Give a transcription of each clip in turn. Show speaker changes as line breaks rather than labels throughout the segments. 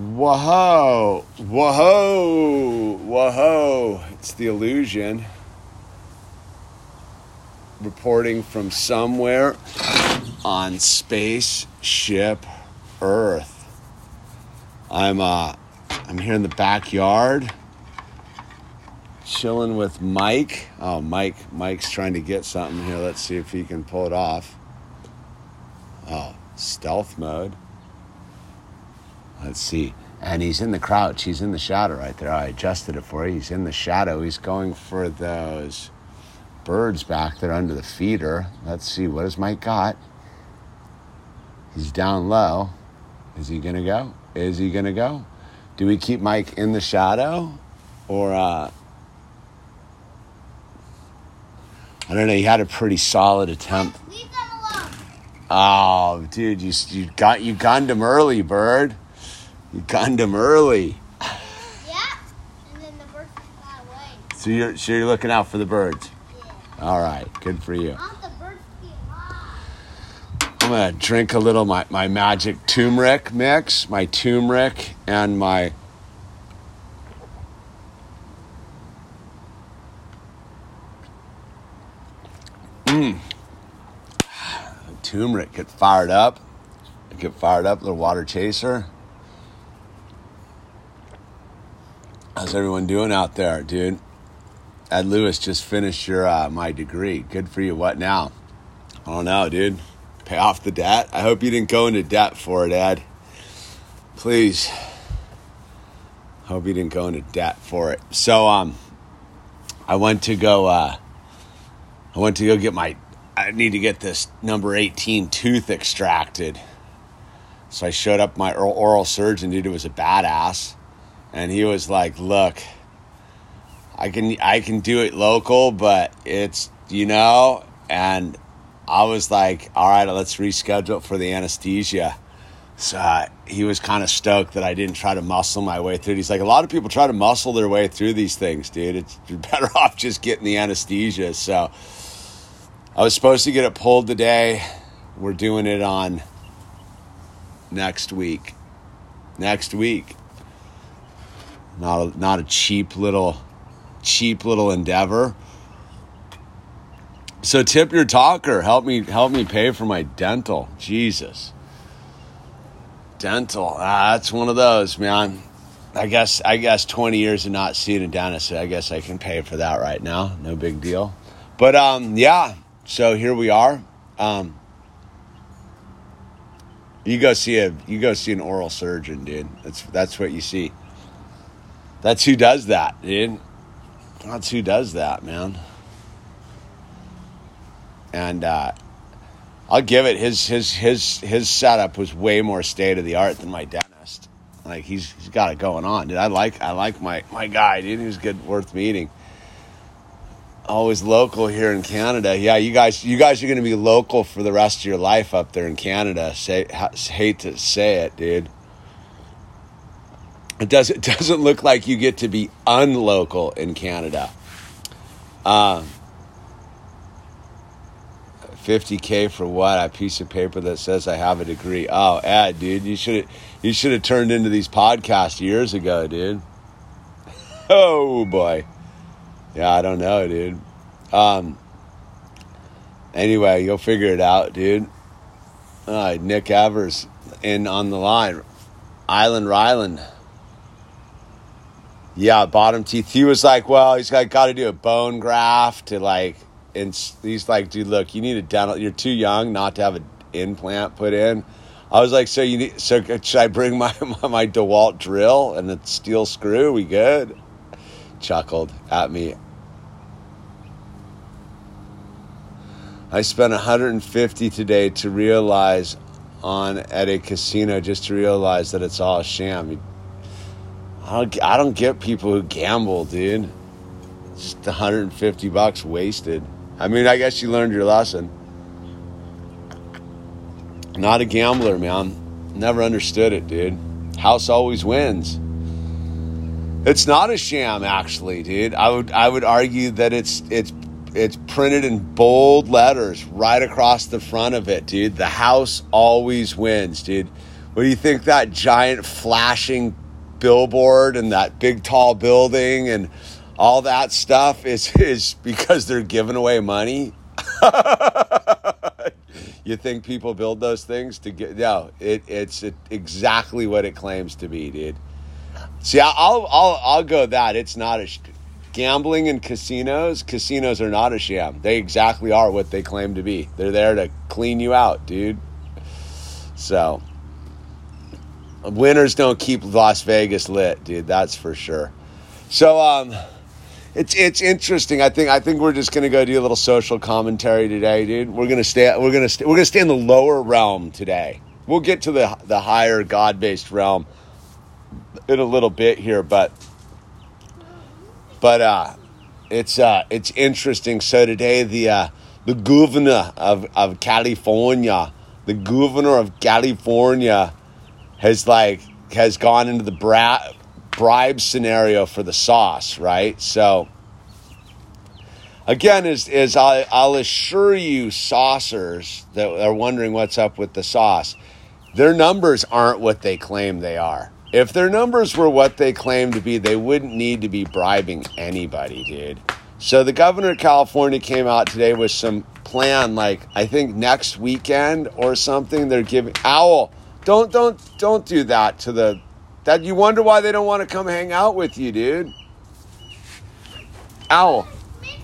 Whoa, whoa, whoa. It's the illusion. Reporting from somewhere on spaceship Earth. I'm uh I'm here in the backyard chilling with Mike. Oh, Mike Mike's trying to get something here. Let's see if he can pull it off. Oh, stealth mode. Let's see. And he's in the crouch. He's in the shadow right there. I adjusted it for you. He's in the shadow. He's going for those birds back there under the feeder. Let's see. What has Mike got? He's down low. Is he going to go? Is he going to go? Do we keep Mike in the shadow? Or, uh, I don't know. He had a pretty solid attempt.
Leave them alone.
Oh, dude, you, you got you gunned him early, bird. You gunned him early.
Yeah. And then the birds fly away.
So you're so you're looking out for the birds.
Yeah.
All right, good for you.
I want the birds to be alive.
I'm gonna drink a little my, my magic turmeric mix, my turmeric and my Mmm. Turmeric get fired up. Get fired up, little water chaser. How's everyone doing out there, dude? Ed Lewis just finished your uh, my degree. Good for you. What now? I don't know, dude. Pay off the debt. I hope you didn't go into debt for it, Ed. Please. Hope you didn't go into debt for it. So, um, I went to go. Uh, I went to go get my. I need to get this number eighteen tooth extracted. So I showed up my oral, surgeon, dude. Who was a badass, and he was like, "Look, I can I can do it local, but it's you know." And I was like, "All right, let's reschedule for the anesthesia." So uh, he was kind of stoked that I didn't try to muscle my way through. He's like, "A lot of people try to muscle their way through these things, dude. It's you're better off just getting the anesthesia." So I was supposed to get it pulled today. We're doing it on next week. Next week. Not a, not a cheap little cheap little endeavor. So tip your talker. Help me help me pay for my dental. Jesus. Dental. Ah, that's one of those, man. I guess I guess 20 years of not seeing a dentist. I guess I can pay for that right now. No big deal. But um yeah, so here we are. Um you go see a you go see an oral surgeon, dude. That's that's what you see. That's who does that, dude. That's who does that, man. And uh, I'll give it his his his his setup was way more state of the art than my dentist. Like he's he's got it going on, dude. I like I like my my guy, dude. He was good, worth meeting. Always local here in Canada. Yeah, you guys you guys are going to be local for the rest of your life up there in Canada. Say ha- hate to say it, dude. It doesn't it doesn't look like you get to be unlocal in Canada. Um, 50k for what? A piece of paper that says I have a degree. Oh, Ed, dude, you should you should have turned into these podcasts years ago, dude. Oh boy. Yeah, I don't know, dude. Um. Anyway, you'll figure it out, dude. Uh, Nick Evers in on the line. Island Ryland. Yeah, bottom teeth. He was like, well, he's got, got to do a bone graft to like, and he's like, dude, look, you need a dental. You're too young not to have an implant put in. I was like, so you need, so should I bring my my, my DeWalt drill and a steel screw? We good? Chuckled at me. I spent 150 today to realize on at a casino just to realize that it's all a sham. I don't, I don't get people who gamble, dude. Just 150 bucks wasted. I mean, I guess you learned your lesson. Not a gambler, man. Never understood it, dude. House always wins. It's not a sham, actually, dude. I would I would argue that it's it's it's printed in bold letters right across the front of it, dude. The house always wins, dude. What do you think that giant flashing billboard and that big tall building and all that stuff is is because they're giving away money? you think people build those things to get no it, it's it, exactly what it claims to be dude. See I'll, I'll i'll go that. It's not a gambling and casinos casinos are not a sham. They exactly are what they claim to be. They're there to clean you out dude. So winners don't keep las vegas lit dude that's for sure so um it's it's interesting. I think I think we're just gonna go do a little social commentary today, dude. We're gonna stay. We're gonna stay, we're gonna stay in the lower realm today. We'll get to the the higher God based realm in a little bit here, but but uh, it's uh, it's interesting. So today the uh, the governor of of California, the governor of California, has like has gone into the bra- bribe scenario for the sauce, right? So again, is is I, I'll assure you, saucers that are wondering what's up with the sauce, their numbers aren't what they claim they are. If their numbers were what they claim to be, they wouldn't need to be bribing anybody, dude. So the governor of California came out today with some plan, like I think next weekend or something. They're giving owl. Don't don't don't do that to the that you wonder why they don't want to come hang out with you, dude.
Me.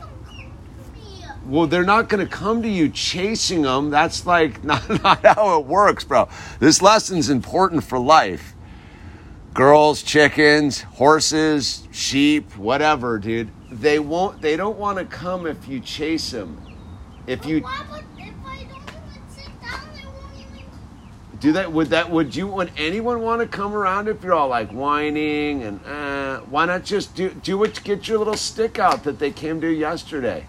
Well, they're not going to come to you chasing them. That's like not, not how it works, bro. This lesson's important for life. Girls, chickens, horses, sheep, whatever, dude. They won't. They don't want to come if you chase them. If you
Why would, if I don't even sit down, they won't even.
Do that, would that would you would anyone want to come around if you're all like whining and uh, why not just do do what get your little stick out that they came to yesterday?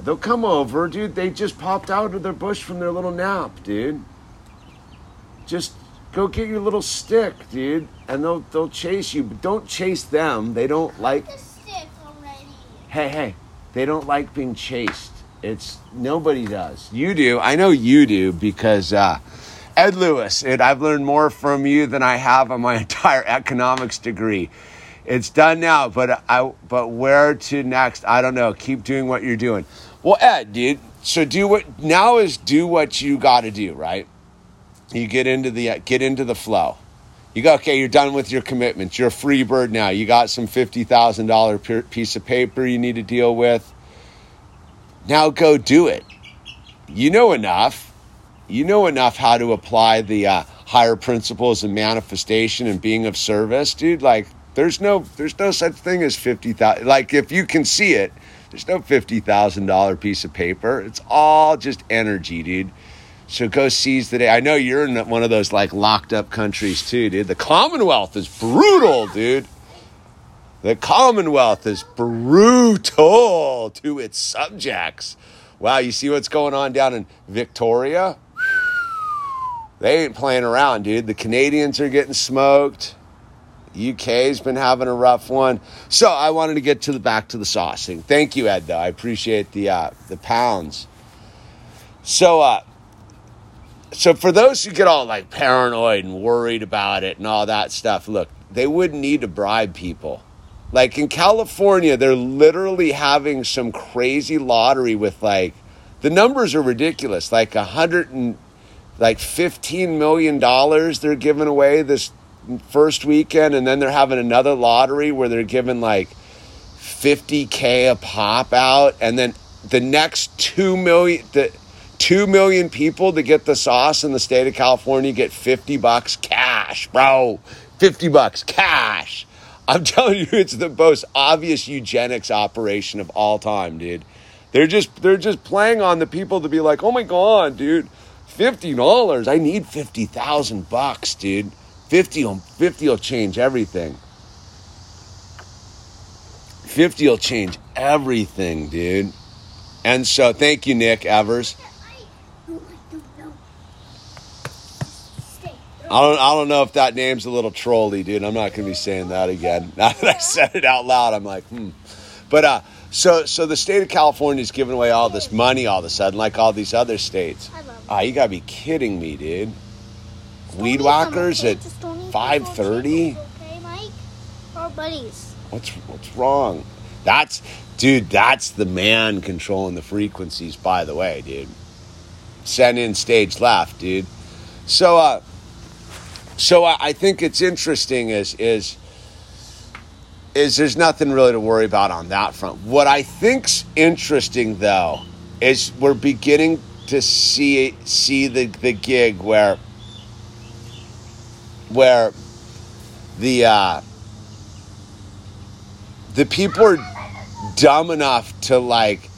They'll come over, dude. They just popped out of their bush from their little nap, dude. Just go get your little stick, dude, and they'll they'll chase you. But don't chase them. They don't like
The stick already.
hey, hey, they don't like being chased. It's nobody does. You do. I know you do because uh, Ed Lewis. I've learned more from you than I have on my entire economics degree. It's done now, but I but where to next? I don't know. Keep doing what you're doing. Well, Ed, dude. So do what now is do what you got to do, right? You get into the get into the flow. You go, okay, you're done with your commitments. You're a free bird now. You got some $50,000 piece of paper you need to deal with. Now go do it. You know enough. You know enough how to apply the uh, higher principles of manifestation and being of service, dude. Like there's no there's no such thing as 50,000 like if you can see it, there's no $50,000 piece of paper. It's all just energy, dude. So go seize the day. I know you're in one of those like locked up countries too, dude. The Commonwealth is brutal, dude. The Commonwealth is brutal to its subjects. Wow, you see what's going on down in Victoria? They ain't playing around, dude. The Canadians are getting smoked. UK's been having a rough one. So I wanted to get to the back to the saucing. Thank you, Ed. Though I appreciate the uh, the pounds. So uh, so for those who get all like paranoid and worried about it and all that stuff, look, they wouldn't need to bribe people. Like in California, they're literally having some crazy lottery with like the numbers are ridiculous. Like a hundred and like fifteen million dollars they're giving away this first weekend, and then they're having another lottery where they're giving like fifty k a pop out, and then the next two million the two million people to get the sauce in the state of California get fifty bucks cash, bro. Fifty bucks cash. I'm telling you, it's the most obvious eugenics operation of all time, dude. They're just they're just playing on the people to be like, oh my god, dude, fifty dollars. I need fifty thousand bucks, dude. 50 will, 50 will change everything. 50 will change everything, dude. And so, thank you, Nick Evers. I don't, I don't know if that name's a little trolly, dude. I'm not going to be saying that again. Now that I said it out loud, I'm like, hmm. But uh, so so the state of California is giving away all this money all of a sudden, like all these other states. Ah, you got to be kidding me, dude.
Just
weed
don't eat them,
whackers at
Just don't eat
five thirty?
Okay, Mike? We're buddies.
What's what's wrong? That's dude. That's the man controlling the frequencies. By the way, dude. Send in stage left, dude. So, uh, so I, I think it's interesting. Is is is there's nothing really to worry about on that front. What I think's interesting though is we're beginning to see see the the gig where where the uh, the people are dumb enough to like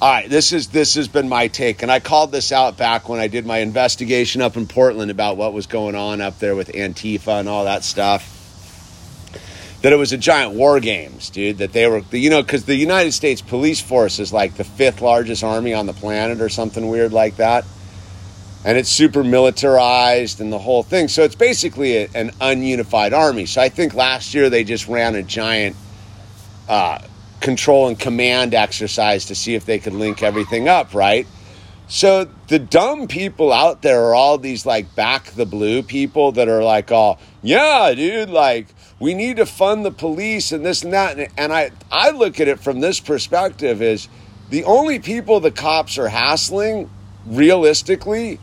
all right this is this has been my take. And i called this out back when i did my investigation up in portland about what was going on up there with antifa and all that stuff that it was a giant war games dude that they were you know because the united states police force is like the fifth largest army on the planet or something weird like that. And it's super militarized and the whole thing. So it's basically a, an ununified army. So i think last year they just ran a giant uh, control and command exercise to see if they could link everything up, right? So the dumb people out there are all these like back the blue people that are like, oh yeah, dude, like we need to fund the police and this and that. And, I I look at it from this perspective is the only people the cops are hassling realistically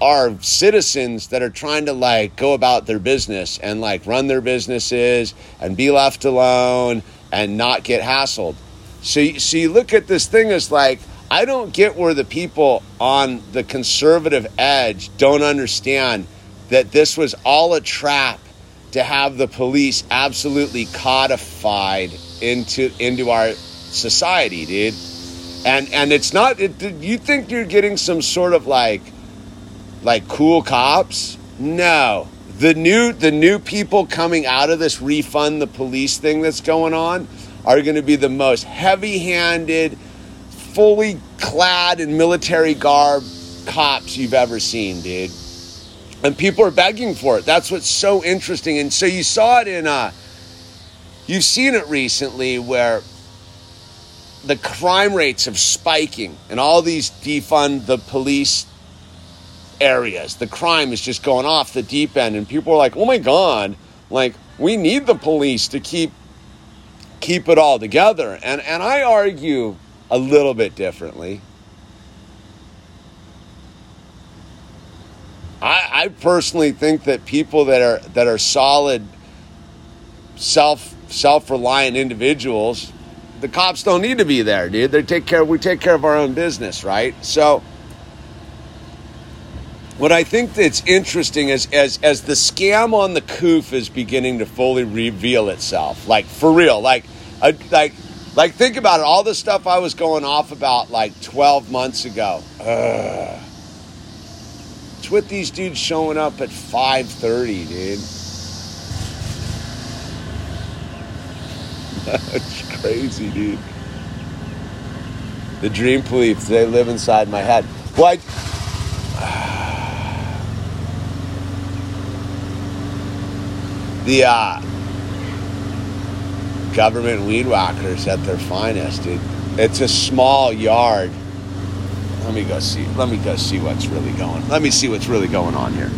are citizens that are trying to like go about their business and like run their businesses and be left alone and not get hassled. So, you- so you look at this thing as like, I don't get where the people on the conservative edge don't understand that this was all a trap to have the police absolutely codified into into our society, dude. And and it's not. It, you think you're getting some sort of like like cool cops? No. The new the new people coming out of this refund the police thing that's going on are going to be the most heavy-handed, fully clad in military garb cops you've ever seen, dude. And people are begging for it. That's what's so interesting. And so you saw it in uh you've seen it recently where the crime rates of spiking and all these defund the police areas. The crime is just going off the deep end, and people are like, "Oh my god!" Like we need the police to keep keep it all together. And and I argue a little bit differently. I, personally think that people that are that are solid, self self reliant individuals, the cops don't need to be there, dude. They take care. We take care of our own business, right? So what I think that's interesting is as as the scam on the coof is beginning to fully reveal itself, like for real, like like like think about it. All the stuff I was going off about like twelve months ago. Ugh. It's with these dudes showing up at five thirty, dude. That's crazy, dude. The dream police, they live inside my head. I, the uh, government weed whackers at their finest, dude. It's a small yard. Let me go see. Let me go see what's really going. Let me see what's really going on here.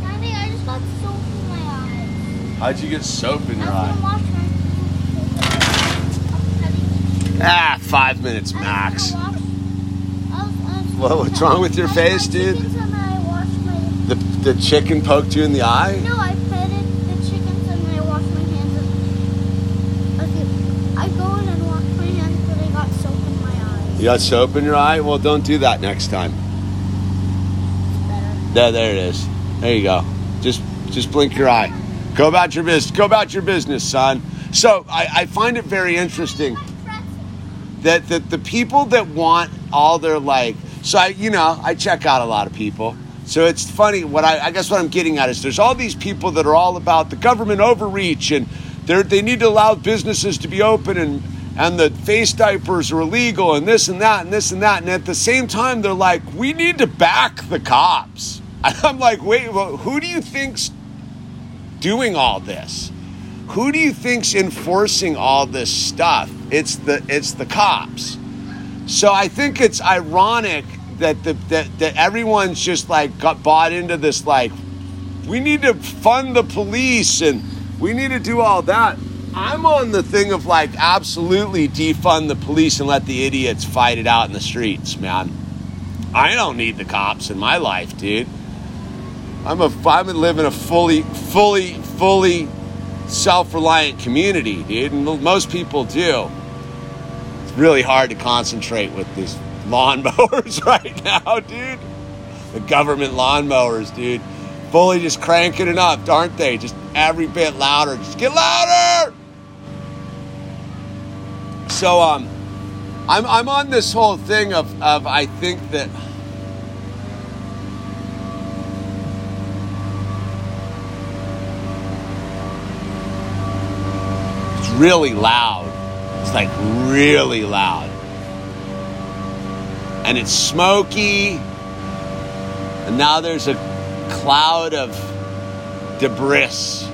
Daddy, I just got soap in my eyes.
How'd you get soap in your eye?
gonna wash my
Ah, five minutes max.
gonna wash- I was- I was-
What- what's wrong with your face, dude?
chickens and I washed my-
The the chicken poked you in the eye.
No, I petted the chickens and I washed my hands. and- Okay, I go in and wash my hands, but I got soap in my eyes.
You got soap in your eye? Well, don't do that next time. There, there it is. There you go. Just just blink your eye. Go about your business. Go about your business, son. So I, I find it very interesting that, the people that want all their like so I you know I check out a lot of people so it's funny what I, I guess what I'm getting at is there's all these people that are all about the government overreach and they they need to allow businesses to be open and and the face diapers are illegal and this and that and this and that. And at the same time, they're like, we need to back the cops. And I'm like, wait, well, who do you think's doing all this? Who do you think's enforcing all this stuff? It's the it's the cops. So I think it's ironic that the that, that everyone's just like got bought into this like we need to fund the police and we need to do all that. I'm on the thing of like absolutely defund the police and let the idiots fight it out in the streets, man. I don't need the cops in my life, dude. I'm a I'm living a fully fully fully self-reliant community, dude, and most people do. It's really hard to concentrate with these lawnmowers right now, dude. The government lawnmowers, dude. Fully just cranking it up, aren't they? Just every bit louder. Just get louder. So um I'm I'm on this whole thing of of I think that really loud. It's like really loud. And it's smoky. And now there's a cloud of debris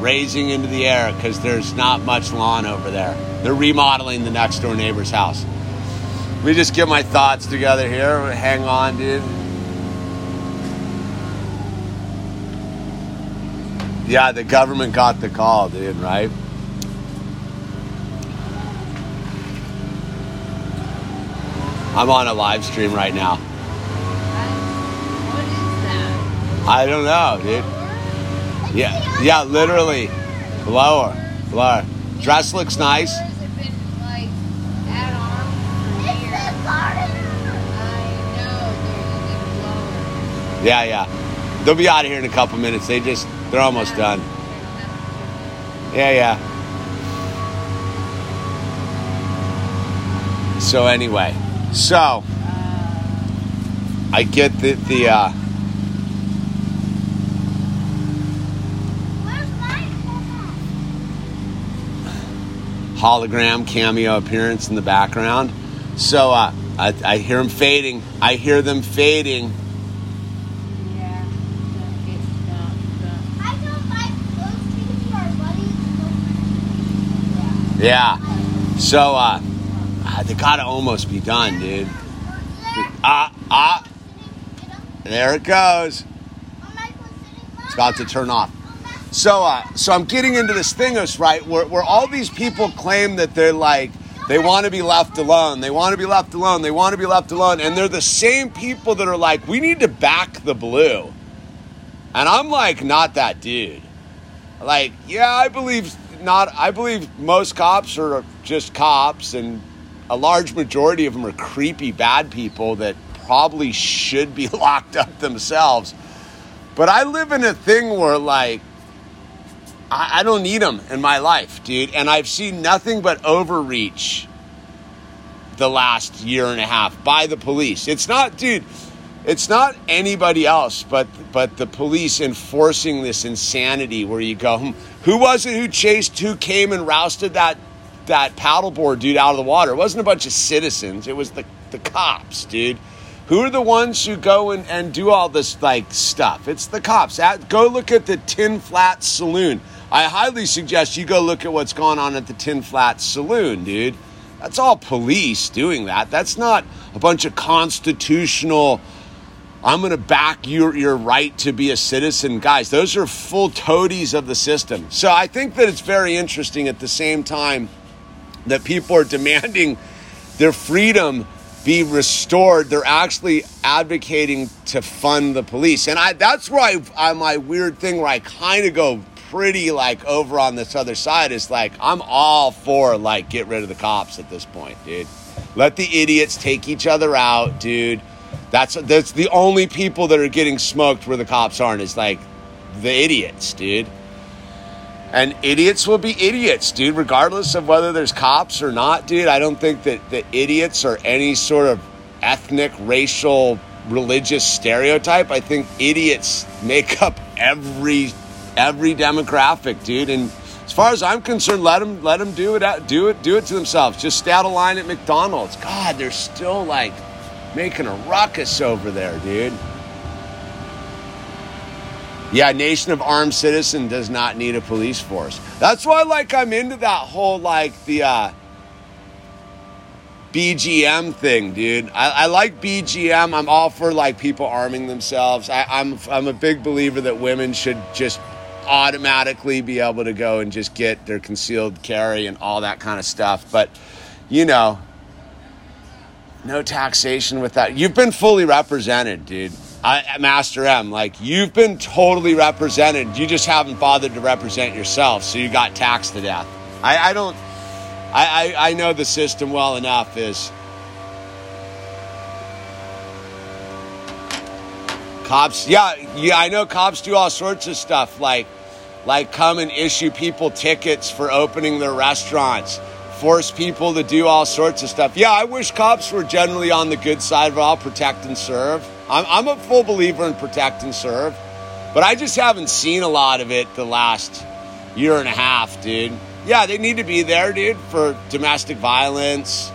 raising into the air because there's not much lawn over there. They're remodeling the next door neighbor's house. Let me just get my thoughts together here. Hang on, dude. Yeah, the government got the call, dude, right? I'm on a live stream right now.
What is that?
I don't know, dude. Yeah, yeah, literally. Blower, blower. Dress looks nice.
Blowers have been like at arms for
It's
years.
the gardener.
I know they're using blowers.
Yeah, yeah. They'll be out of here in a couple minutes. They just, they're almost done. Yeah, yeah. So anyway, so I get the the uh,
Where's my phone?
hologram cameo appearance in the background. So uh, I, I hear them fading. I hear them fading.
Yeah. Don't get stopped, stopped.
I don't like those things for our buddies.
Yeah. So uh, ah, they gotta almost be done, dude. Ah, ah, there it goes. It's about to turn off. So, uh, so I'm getting into this thing, right, where, where all these people claim that they're like they want to be left alone, they want to be left alone, they want to be left alone, and they're the same people that are like, we need to back the blue, and I'm like, not that dude. Like, yeah, I believe not. I believe most cops are just cops, and a large majority of them are creepy bad people that probably should be locked up themselves. But I live in a thing where like I, I don't need them in my life, dude. And I've seen nothing but overreach the last year and a half by the police. It's not, dude. It's not anybody else, but but the police enforcing this insanity where you go, hmm, who was it who chased, who came and rousted that that paddleboard dude out of the water? It wasn't a bunch of citizens. It was the the cops, dude. Who are the ones who go and, and do all this like stuff? It's the cops. At, go look at the Tin Flat Saloon. I highly suggest you go look at what's going on at the Tin Flat Saloon, dude. That's all police doing that. That's not a bunch of constitutional. I'm going to back your your right to be a citizen, guys. Those are full toadies of the system. So I think that it's very interesting at the same time that people are demanding their freedom be restored. They're actually advocating to fund the police, and I that's where I, I my weird thing where I kind of go pretty like over on this other side is like I'm all for like get rid of the cops at this point, dude. Let the idiots take each other out, dude. That's that's the only people that are getting smoked where the cops aren't is like the idiots, dude. And idiots will be idiots, dude, regardless of whether there's cops or not, dude. I don't think that the idiots are any sort of ethnic, racial, religious stereotype. I think idiots make up every every demographic, dude. And As far as I'm concerned, let them let them do it do it do it to themselves. Just stay out of line at McDonald's. God, they're still like making a ruckus over there, dude. Yeah, nation of armed citizen does not need a police force. That's why like I'm into that whole like the uh BGM thing, dude. I, I like BGM. I'm all for like people arming themselves. I, I'm I'm a big believer that women should just automatically be able to go and just get their concealed carry and all that kind of stuff. But you know, no taxation with that. You've been fully represented, dude. I, Master M, like you've been totally represented. You just haven't bothered to represent yourself, so you got taxed to death. I, I don't. I, I, I know the system well enough. Is cops? Yeah, yeah. I know cops do all sorts of stuff, like like come and issue people tickets for opening their restaurants force people to do all sorts of stuff. Yeah, I wish cops were generally on the good side of all, protect and serve. I'm, I'm a full believer in protect and serve, but I just haven't seen a lot of it the last year and a half, dude. Yeah, they need to be there, dude, for domestic violence,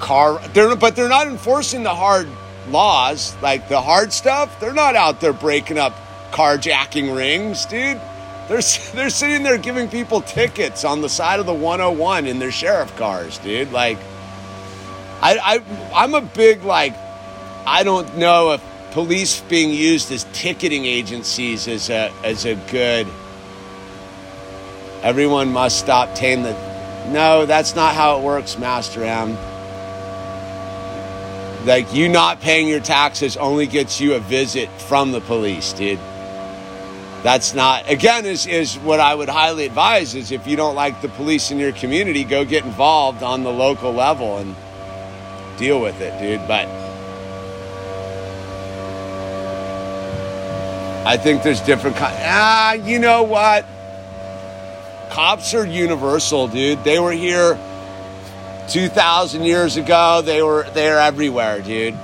car. They're but they're not enforcing the hard laws, like the hard stuff. They're not out there breaking up carjacking rings, dude. They're, they're sitting there giving people tickets on the side of the 101 in their sheriff cars, dude. Like, I, I, I'm a big, like, I don't know if police being used as ticketing agencies is a, is a good, everyone must stop tame the, no, that's not how it works, Master M. Like, you not paying your taxes only gets you a visit from the police, dude that's not again is is what I would highly advise is if you don't like the police in your community, go get involved on the local level and deal with it, dude. But I think there's different kind. Ah, you know what? Cops are universal, dude. They were here two thousand years ago. They were they're everywhere, dude.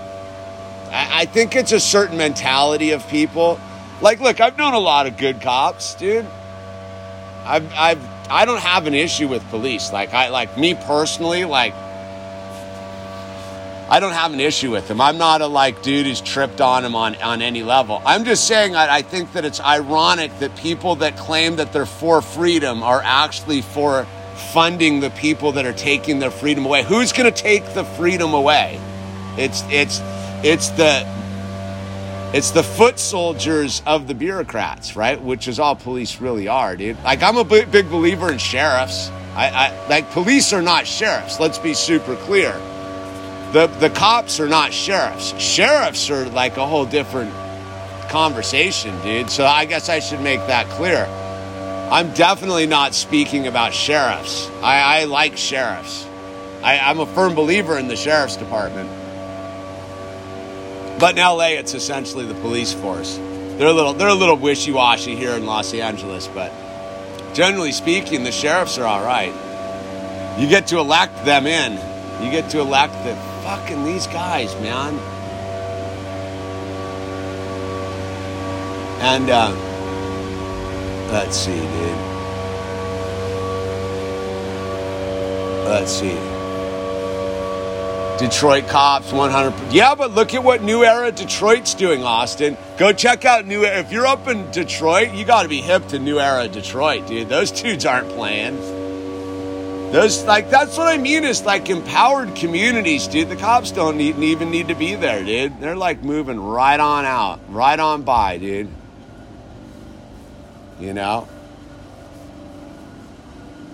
I, I think it's a certain mentality of people like, look, I've known a lot of good cops, dude. I've, I've, I don't have an issue with police. Like, I, like me personally, like, I don't have an issue with them. I'm not a like dude who's tripped on him on, on any level. I'm just saying I, I think that it's ironic that people that claim that they're for freedom are actually for funding the people that are taking their freedom away. Who's going to take the freedom away? It's it's it's the it's the foot soldiers of the bureaucrats, right? Which is all police really are, dude. Like I'm a big, big believer in sheriffs. I, I like police are not sheriffs. Let's be super clear. The the cops are not sheriffs. Sheriffs are like a whole different conversation, dude. So I guess I should make that clear. I'm definitely not speaking about sheriffs. I, I like sheriffs. I, I'm a firm believer in the sheriff's department. But in LA, it's essentially the police force. They're a little they're a little wishy washy here in Los Angeles, but generally speaking, the sheriffs are all right. You get to elect them in. You get to elect the fucking these guys, man. And uh, let's see, dude. Let's see. Detroit cops, 100. Yeah, but look at what New Era Detroit's doing, Austin. Go check out New Era. If you're up in Detroit, you got to be hip to New Era Detroit, dude. Those dudes aren't playing. Those like that's what I mean is like empowered communities, dude. The cops don't need, even need to be there, dude. They're like moving right on out, right on by, dude. You know.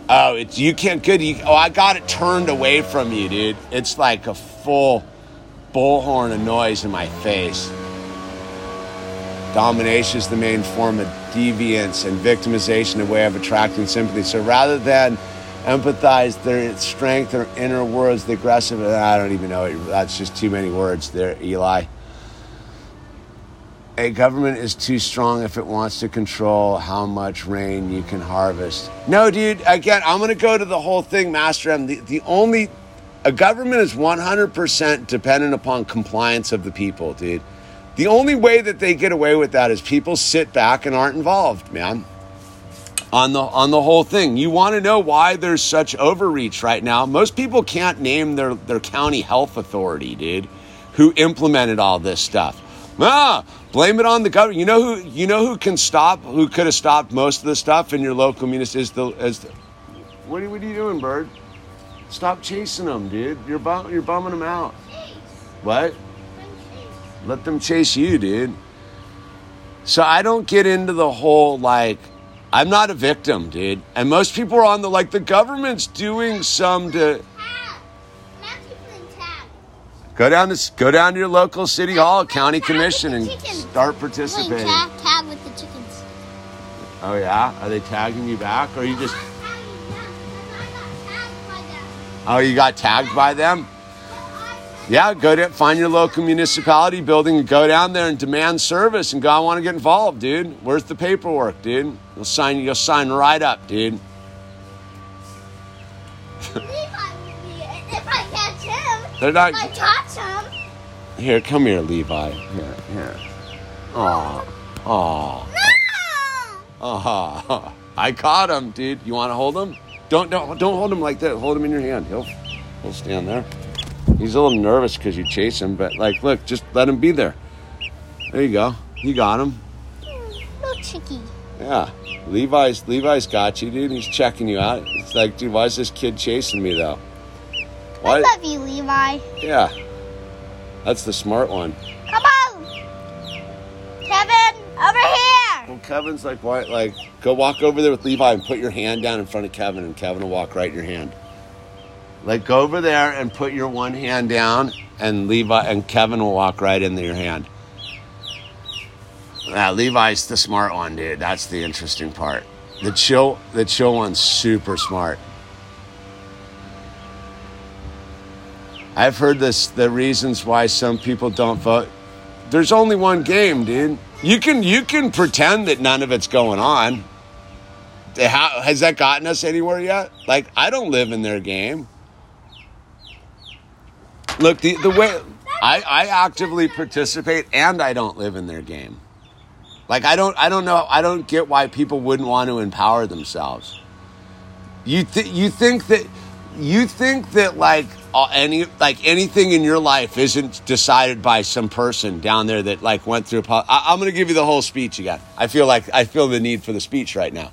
Oh, it's you can't good. You, oh, I got it turned away from you, dude. It's like a full bullhorn of noise in my face. Domination is the main form of deviance and victimization, a way of attracting sympathy. So rather than empathize their strength or inner words, the aggressive, I don't even know. That's just too many words there, Eli a government is too strong if it wants to control how much rain you can harvest. No, dude, again, I'm going to go to the whole thing, Master M. The, the only, a government is 100% dependent upon compliance of the people, dude. The only way that they get away with that is people sit back and aren't involved, man. On the on the whole thing. You want to know why there's such overreach right now? Most people can't name their their county health authority, dude, who implemented all this stuff. Ah, blame it on the government. You know who you know who can stop who could have stopped most of the stuff in your local municipality is the is the, what are, what are you doing, bird? Stop chasing them, dude. You're bum, you're bumming them out. What? Let them chase you, dude. So I don't get into the whole like I'm not a victim, dude. And most people are on the like the government's doing some to
Tag. Matthew playing tag.
go down to go down to your local city hall, county commission, and start participating.
tag, tag with the chickens.
Oh yeah, are they tagging you back, or are you just?
I'm not tagging them, 'cause I got tagged by them.
Oh, you got tagged by them?
So I said,
Yeah, go to find your local municipality building and go down there and demand service and go. I want to get involved, dude. Where's the paperwork, dude? You'll sign. You'll sign right up, dude.
Levi will be it if I catch him.
They're not.
If I catch him.
Here, come here, Levi. Here, here. Aw, aw,
No!
aw. I caught him, dude. You want to hold him? Don't, don't, don't hold him like that. Hold him in your hand. He'll, he'll stand there. He's a little nervous because you chase him, but like, look, just let him be there. There you go. You got him.
Hmm, no chicky.
Yeah. Levi's Levi's got you, dude. He's checking you out. It's like, dude, why is this kid chasing me though?
I
Why?
love you, Levi.
Yeah. That's the smart one.
Come on! Kevin, over here!
Well, Kevin's like, why? Like, go walk over there with Levi and put your hand down in front of Kevin, and Kevin will walk right in your hand. Like, go over there and put your one hand down, and Levi and Kevin will walk right into your hand. Yeah, Levi's the smart one, dude. That's the interesting part. The chill, the chill one's super smart. I've heard this the reasons why some people don't vote. There's only one game, dude. You can you can pretend that none of it's going on. Eh, how, has that gotten us anywhere yet? Like I don't live in their game. Look, the the way I, I actively participate and I don't live in their game. Like I don't I don't know I don't get why people wouldn't want to empower themselves. You th- you think that you think that like any like anything in your life isn't decided by some person down there that like went through. Po- I- I'm going to give you the whole speech again. I feel like I feel the need for the speech right now.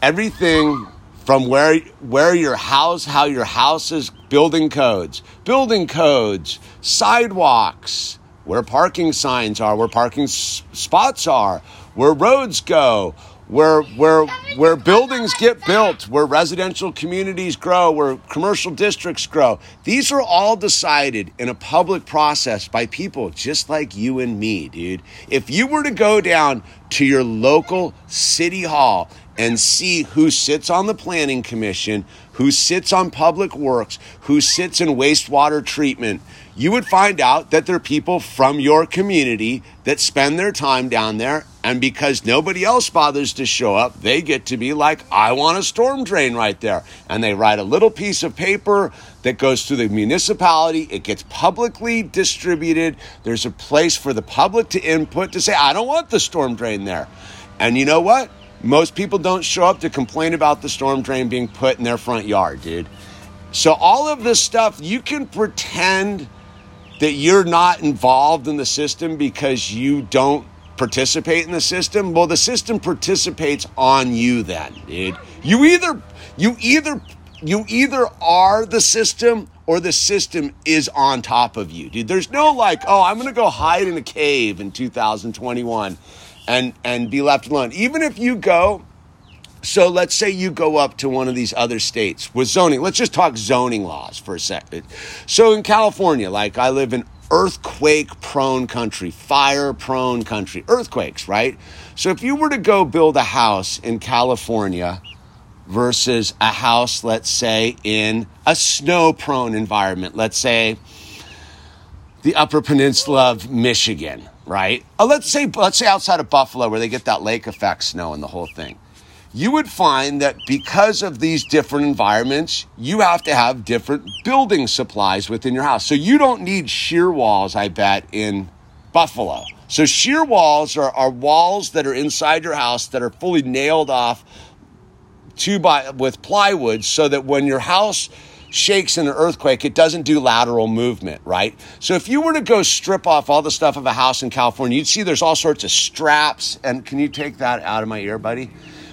Everything from where where your house, how your house is, building codes, building codes, sidewalks, where parking signs are, where parking s- spots are, where roads go, where where where buildings get built, where residential communities grow, where commercial districts grow. These are all decided in a public process by people just like you and me, dude. If you were to go down to your local city hall and see who sits on the planning commission, who sits on public works, who sits in wastewater treatment, you would find out that they're people from your community that spend their time down there. And because nobody else bothers to show up, they get to be like, I want a storm drain right there. And they write a little piece of paper that goes to the municipality. It gets publicly distributed. There's a place for the public to input to say, I don't want the storm drain there. And you know what? Most people don't show up to complain about the storm drain being put in their front yard, dude. So all of this stuff, you can pretend that you're not involved in the system because you don't participate in the system. Well, the system participates on you then, dude. You either you either you either are the system or the system is on top of you, dude. There's no like, oh, I'm gonna go hide in a cave in 2021 and and be left alone. Even if you go so let's say you go up to one of these other states with zoning. Let's just talk zoning laws for a second. So in California, like I live in earthquake prone country, fire prone country, earthquakes, right? So if you were to go build a house in California versus a house, let's say, in a snow prone environment, let's say the Upper Peninsula of Michigan, right? Uh, let's say let's say outside of Buffalo where they get that lake effect snow and the whole thing. You would find that because of these different environments, you have to have different building supplies within your house. So you don't need shear walls, I bet, in Buffalo. So shear walls are, are walls that are inside your house that are fully nailed off two by with plywood so that when your house shakes in an earthquake, it doesn't do lateral movement, right? So if you were to go strip off all the stuff of a house in California, you'd see there's all sorts of straps. And can you take that out of my ear, buddy?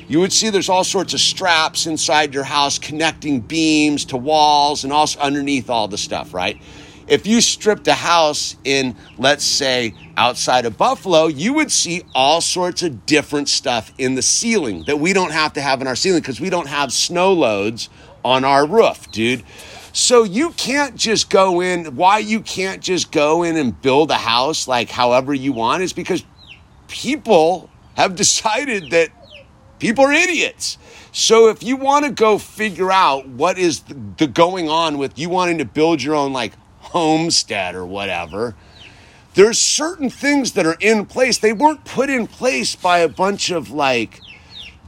You would see there's all sorts of straps inside your house connecting beams to walls and also underneath all the stuff, right? If you stripped a house in, let's say, outside of Buffalo, you would see all sorts of different stuff in the ceiling that we don't have to have in our ceiling because we don't have snow loads on our roof, dude. So you can't just go in. Why you can't just go in and build a house like however you want is because people have decided that people are idiots. So if you want to go figure out what is the, going on with you wanting to build your own like homestead or whatever, there's certain things that are in place. They weren't put in place by a bunch of like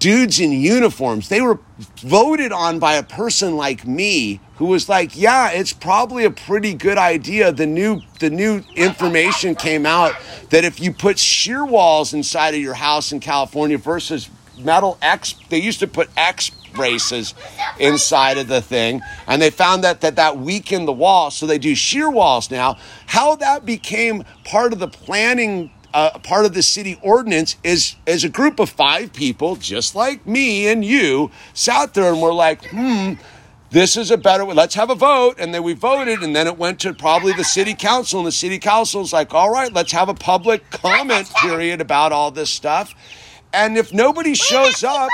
dudes in uniforms. They were voted on by a person like me who was like, "Yeah, it's probably a pretty good idea." The new the new information came out that if you put shear walls inside of your house in California versus metal X, they used to put X braces inside of the thing and they found that that that weakened the wall so they do shear walls now how that became part of the planning uh, part of the city ordinance is is a group of five people just like me and you sat there and were like hmm this is a better way. Let's have a vote. And then we voted, and then it went to probably the city council. And the city council's like, all right, let's have a public comment period about all this stuff. And if nobody shows up,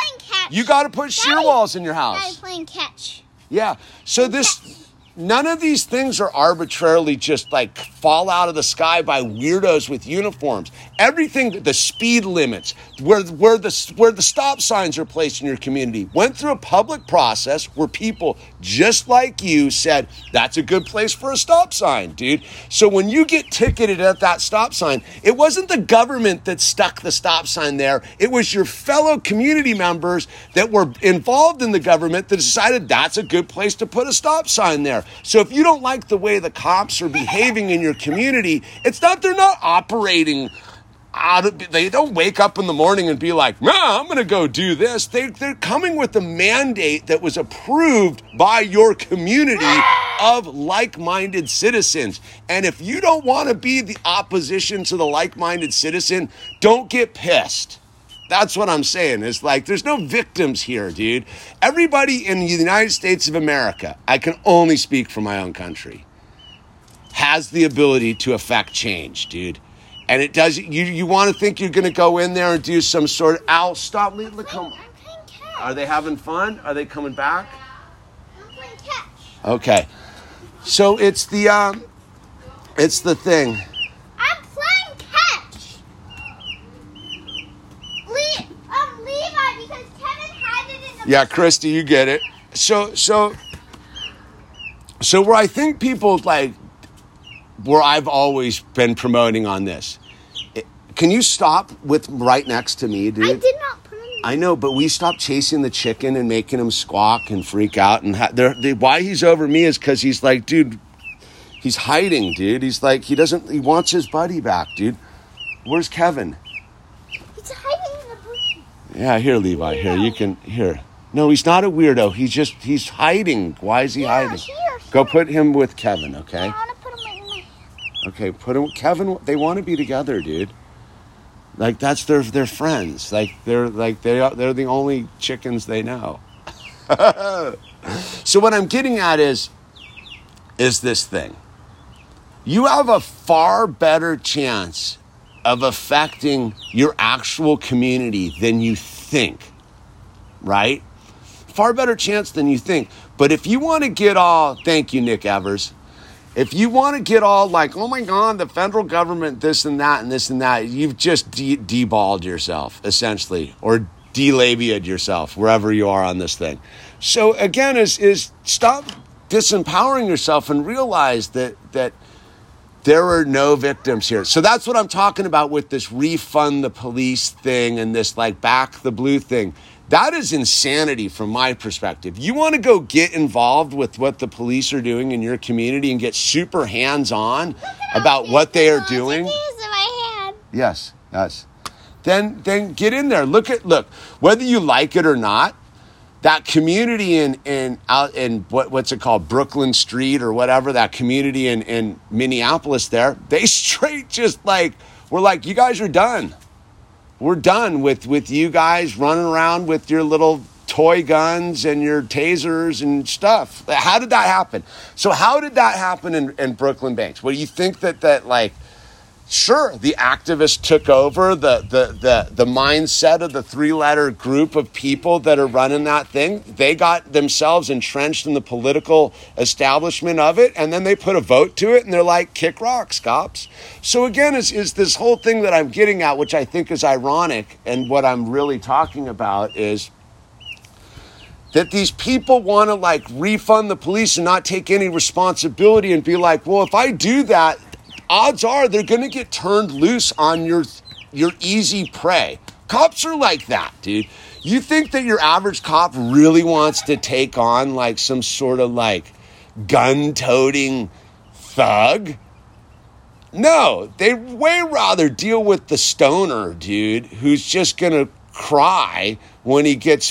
you got to put shear walls in your house.
playing catch.
Yeah. So this none of these things are arbitrarily just like fall out of the sky by weirdos with uniforms. Everything the speed limits, where where the where the stop signs are placed in your community went through a public process where people just like you said that's a good place for a stop sign, dude. So when you get ticketed at that stop sign, it wasn't the government that stuck the stop sign there. It was your fellow community members that were involved in the government that decided that's a good place to put a stop sign there. So if you don't like the way the cops are behaving in your community, it's not they're not operating out of, they don't wake up in the morning and be like, nah, I'm going to go do this. They, they're coming with a mandate that was approved by your community of like minded citizens. And if you don't want to be the opposition to the like minded citizen, don't get pissed. That's what I'm saying. It's like there's no victims here, dude. Everybody in the United States of America, I can only speak for my own country, has the ability to affect change, dude. And it does. You you want to think you're going to go in there and do some sort of Al stop. Leave the come.
I'm playing catch.
Are they having fun? Are they coming back?
I'm playing catch.
Okay. So it's the um, it's the thing.
I'm playing catch. Le- um, Levi, because Kevin had it in the.
Yeah, Christy, you get it. So so so where I think people like where I've always been promoting on this. it- Can you stop with right next to me, dude?
I did not him.
I know, but we stopped chasing the chicken and making him squawk and freak out. And ha- they, why he's over me is because he's like, dude, he's hiding, dude. He's like, he doesn't, he wants his buddy back, dude. Where's Kevin?
He's hiding in the bushes.
Yeah, here, Levi. Here, you can, here. No, he's not a weirdo. He's just, he's hiding. Why is he
Yeah,
hiding?
here,
Go put him with Kevin, okay?
I want to put him in my.
Okay, put him, Kevin, they want to be together, dude. Like that's their their friends. Like they're like they are, they're the only chickens they know. so what I'm getting at is is this thing. You have a far better chance of affecting your actual community than you think. Right? Far better chance than you think. But if you want to get all thank you Nick Evers. If you want to get all like, oh my God, the federal government, this and that, and this and that, you've just de- deballed yourself, essentially, or delabiated yourself, wherever you are on this thing. So again, is is stop disempowering yourself and realize that that there are no victims here. So that's what I'm talking about with this refund the police thing and this like back the blue thing. That is insanity from my perspective. You want to go get involved with what the police are doing in your community and get super hands on about what they are doing?
These in my hand.
Yes, yes. Then then get in there. Look at look whether you like it or not. That community in in out in what what's it called Brooklyn Street or whatever that community in in Minneapolis there they straight just like we're like you guys are done. We're done with with you guys running around with your little toy guns and your tasers and stuff. How did that happen? So how did that happen in, in Brooklyn Banks? Well, you think that that like sure the activists took over the the the, the mindset of the three letter group of people that are running that thing. They got themselves entrenched in the political establishment of it and then they put a vote to it and they're like kick rocks cops. So again is, is this whole thing that i'm getting at which i think is ironic and what i'm really talking about is that these people want to like refund the police and not take any responsibility and be like, well, if I do that, odds are they're going to get turned loose on your your easy prey. Cops are like that, dude. You think that your average cop really wants to take on like some sort of like gun-toting thug? No, they'd way rather deal with the stoner dude who's just going to cry when he gets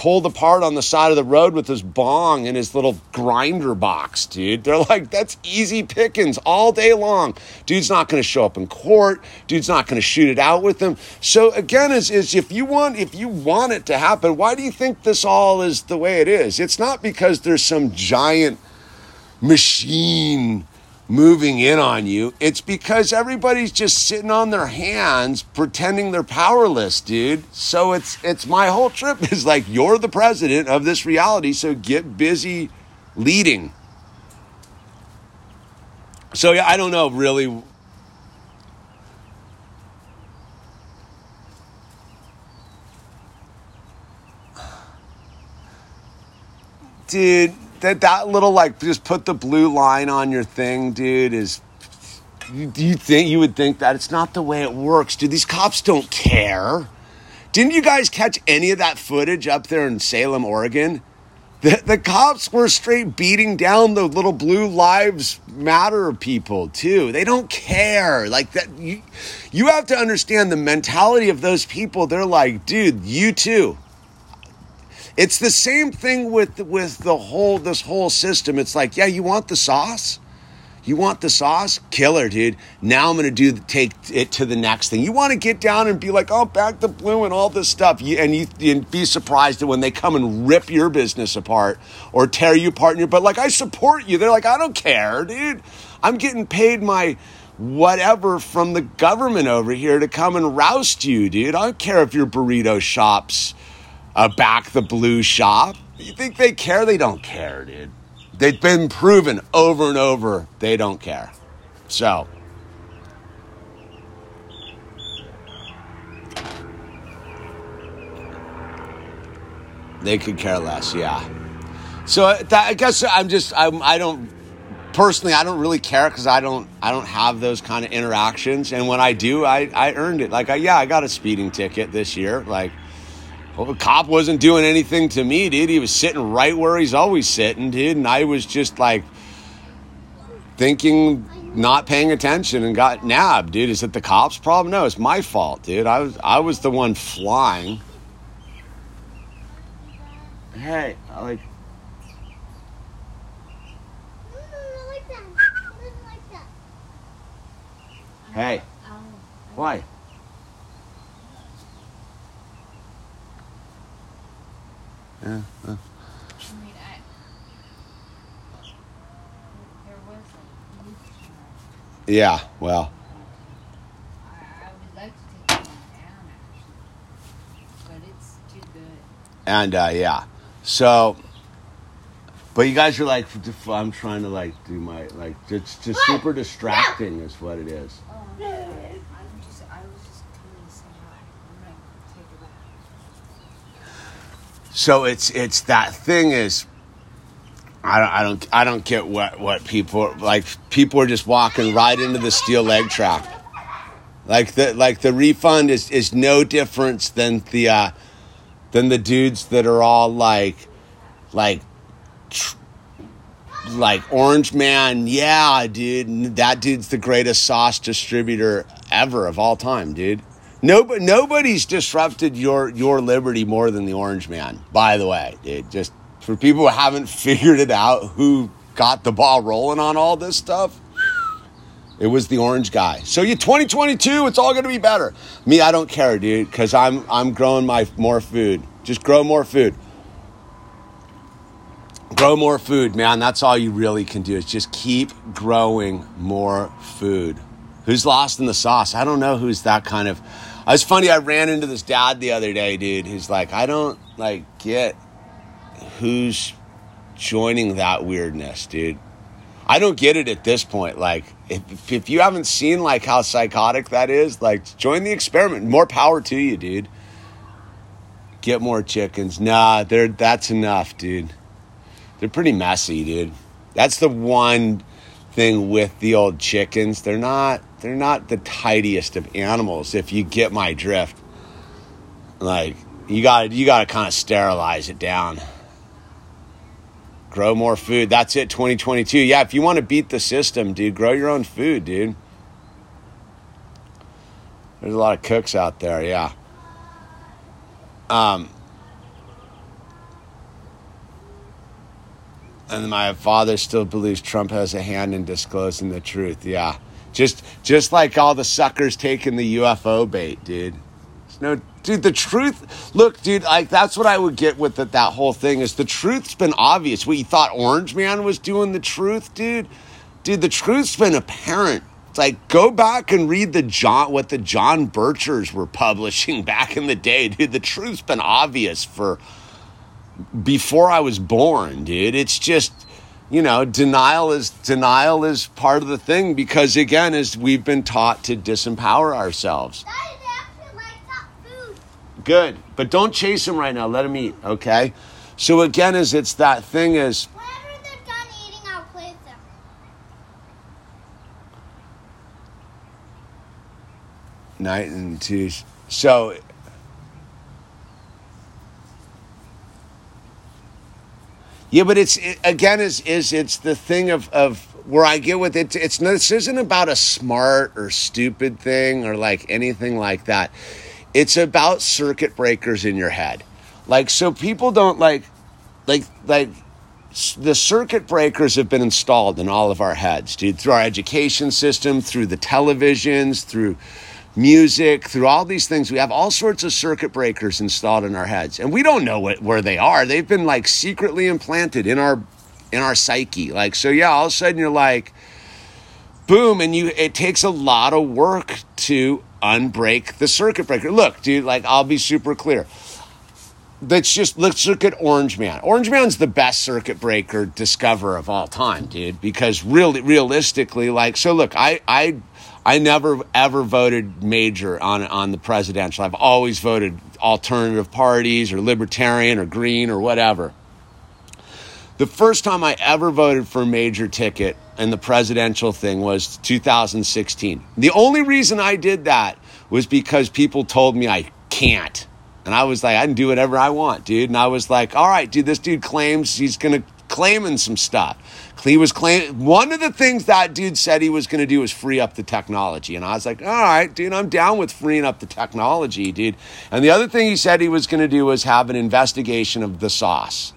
pulled apart on the side of the road with his bong and his little grinder box, dude. They're like, that's easy pickings all day long. Dude's not going to show up in court. Dude's not going to shoot it out with him. So again, is is if you want if you want it to happen, why do you think this all is the way it is? It's not because there's some giant machine moving in on you. It's because everybody's just sitting on their hands pretending they're powerless, dude. So it's it's my whole trip is like you're the president of this reality, so get busy leading. So yeah, I don't know really dude that that little like just put the blue line on your thing dude is you, you think you would think that it's not the way it works? Dude these cops don't care? Didn't you guys catch any of that footage up there in salem oregon? The, the cops were straight beating down the little blue lives matter people too. They don't care. Like that you, you have to understand the mentality of those people. They're like dude you too it's the same thing with with the whole this whole system. It's like, yeah, you want the sauce? You want the sauce? Killer, dude. Now I'm gonna do take it to the next thing. You want to get down and be like, oh, back the blue and all this stuff, you, and you and be surprised that when they come and rip your business apart or tear you apart. But like, I support you. They're like, I don't care, dude. I'm getting paid my whatever from the government over here to come and roust you, dude. I don't care if your burrito shops uh, back the blue shop. You think they care? They don't care, dude. They've been proven over and over they don't care. So. They could care less, yeah. So that, I guess I'm just I'm, I don't personally I don't really care because I don't I don't have those kind of interactions, and when I do, I I earned it. Like I, yeah, I got a speeding ticket this year. Like well, the cop wasn't doing anything to me, dude. He was sitting right where he's always sitting, dude. And I was just like thinking, not paying attention and got nabbed, dude. Is it the cop's problem? No, it's my fault, dude. I was I was the one flying. Hey, I like Hey. Why? Yeah.
I mean, I, there was a youth.
Yeah, well,
I, I would like to take it down actually, but it's too good.
and uh, yeah, so, but you guys are like, I'm trying to like do my like it's just super distracting is what it is.
Oh, I'm sorry. I'm just, I was just coming to say hi. I'm gonna take it back.
So it's it's that thing is. I don't, I don't, I don't get what, what people like. People are just walking right into the steel leg trap. Like the like the refund is, is no difference than the uh, than the dudes that are all like like like Orange Man. Yeah, dude, that dude's the greatest sauce distributor ever of all time, dude. Nobody, nobody's disrupted your your liberty more than the Orange Man. By the way, dude. Just for people who haven't figured it out, who got the ball rolling on all this stuff, it was the Orange guy. So you 2022, it's all gonna be better. Me, I don't care, dude, because I'm I'm growing my more food. Just grow more food. Grow more food, man. That's all you really can do is just keep growing more food. Who's lost in the sauce? I don't know who's that kind of. It's funny. I ran into this dad the other day, dude. Who's like, I don't like get who's joining that weirdness, dude. I don't get it at this point. Like, if, if you haven't seen like how psychotic that is, like, join the experiment. More power to you, dude. Get more chickens. Nah, they're that's enough, dude. They're pretty messy, dude. That's the one thing with the old chickens. They're not they're not the tidiest of animals if you get my drift. Like you got you got to kind of sterilize it down. Grow more food. That's it 2022. Yeah, if you want to beat the system, dude, grow your own food, dude. There's a lot of cooks out there, yeah. Um and my father still believes Trump has a hand in disclosing the truth. Yeah. Just just like all the suckers taking the UFO bait, dude. No, dude, the truth. Look, dude, like that's what I would get with the, that whole thing is the truth's been obvious. We thought Orange Man was doing the truth, dude. Dude, the truth's been apparent. It's like go back and read the John what the John Birchers were publishing back in the day, dude. The truth's been obvious for before I was born, dude. It's just you know, denial is denial is part of the thing because again, as we've been taught to disempower ourselves.
Daddy, actually like that food.
Good, but don't chase him right now. Let him eat, okay? So again, is it's that thing is
Whenever they're done eating, I'll play with them.
night and two. So yeah, but it's it, again is is it's the thing of of where I get with it. It's this isn't about a smart or stupid thing or like anything like that. It's about circuit breakers in your head. Like so, people don't like like like the circuit breakers have been installed in all of our heads, dude, through our education system, through the televisions, through music, through all these things. We have all sorts of circuit breakers installed in our heads, and we don't know what, where they are. They've been like secretly implanted in our in our psyche. Like so, yeah. All of a sudden, you're like, boom, and you. It takes a lot of work to unbreak the circuit breaker. Look, dude. Like I'll be super clear let's just let's look at Orange Man. Orange Man's the best circuit breaker discover of all time, dude. Because really, realistically, like, so look, I I I never ever voted major on on the presidential. I've always voted alternative parties or libertarian or green or whatever. The first time I ever voted for a major ticket in the presidential thing was 2016. The only reason I did that was because people told me I can't. And I was like, I can do whatever I want, dude. And I was like, all right, dude, this dude claims he's going to claim claiming some stuff. He was claiming one of the things that dude said he was going to do was free up the technology. And I was like, all right, dude, I'm down with freeing up the technology, dude. And the other thing he said he was going to do was have an investigation of the sauce.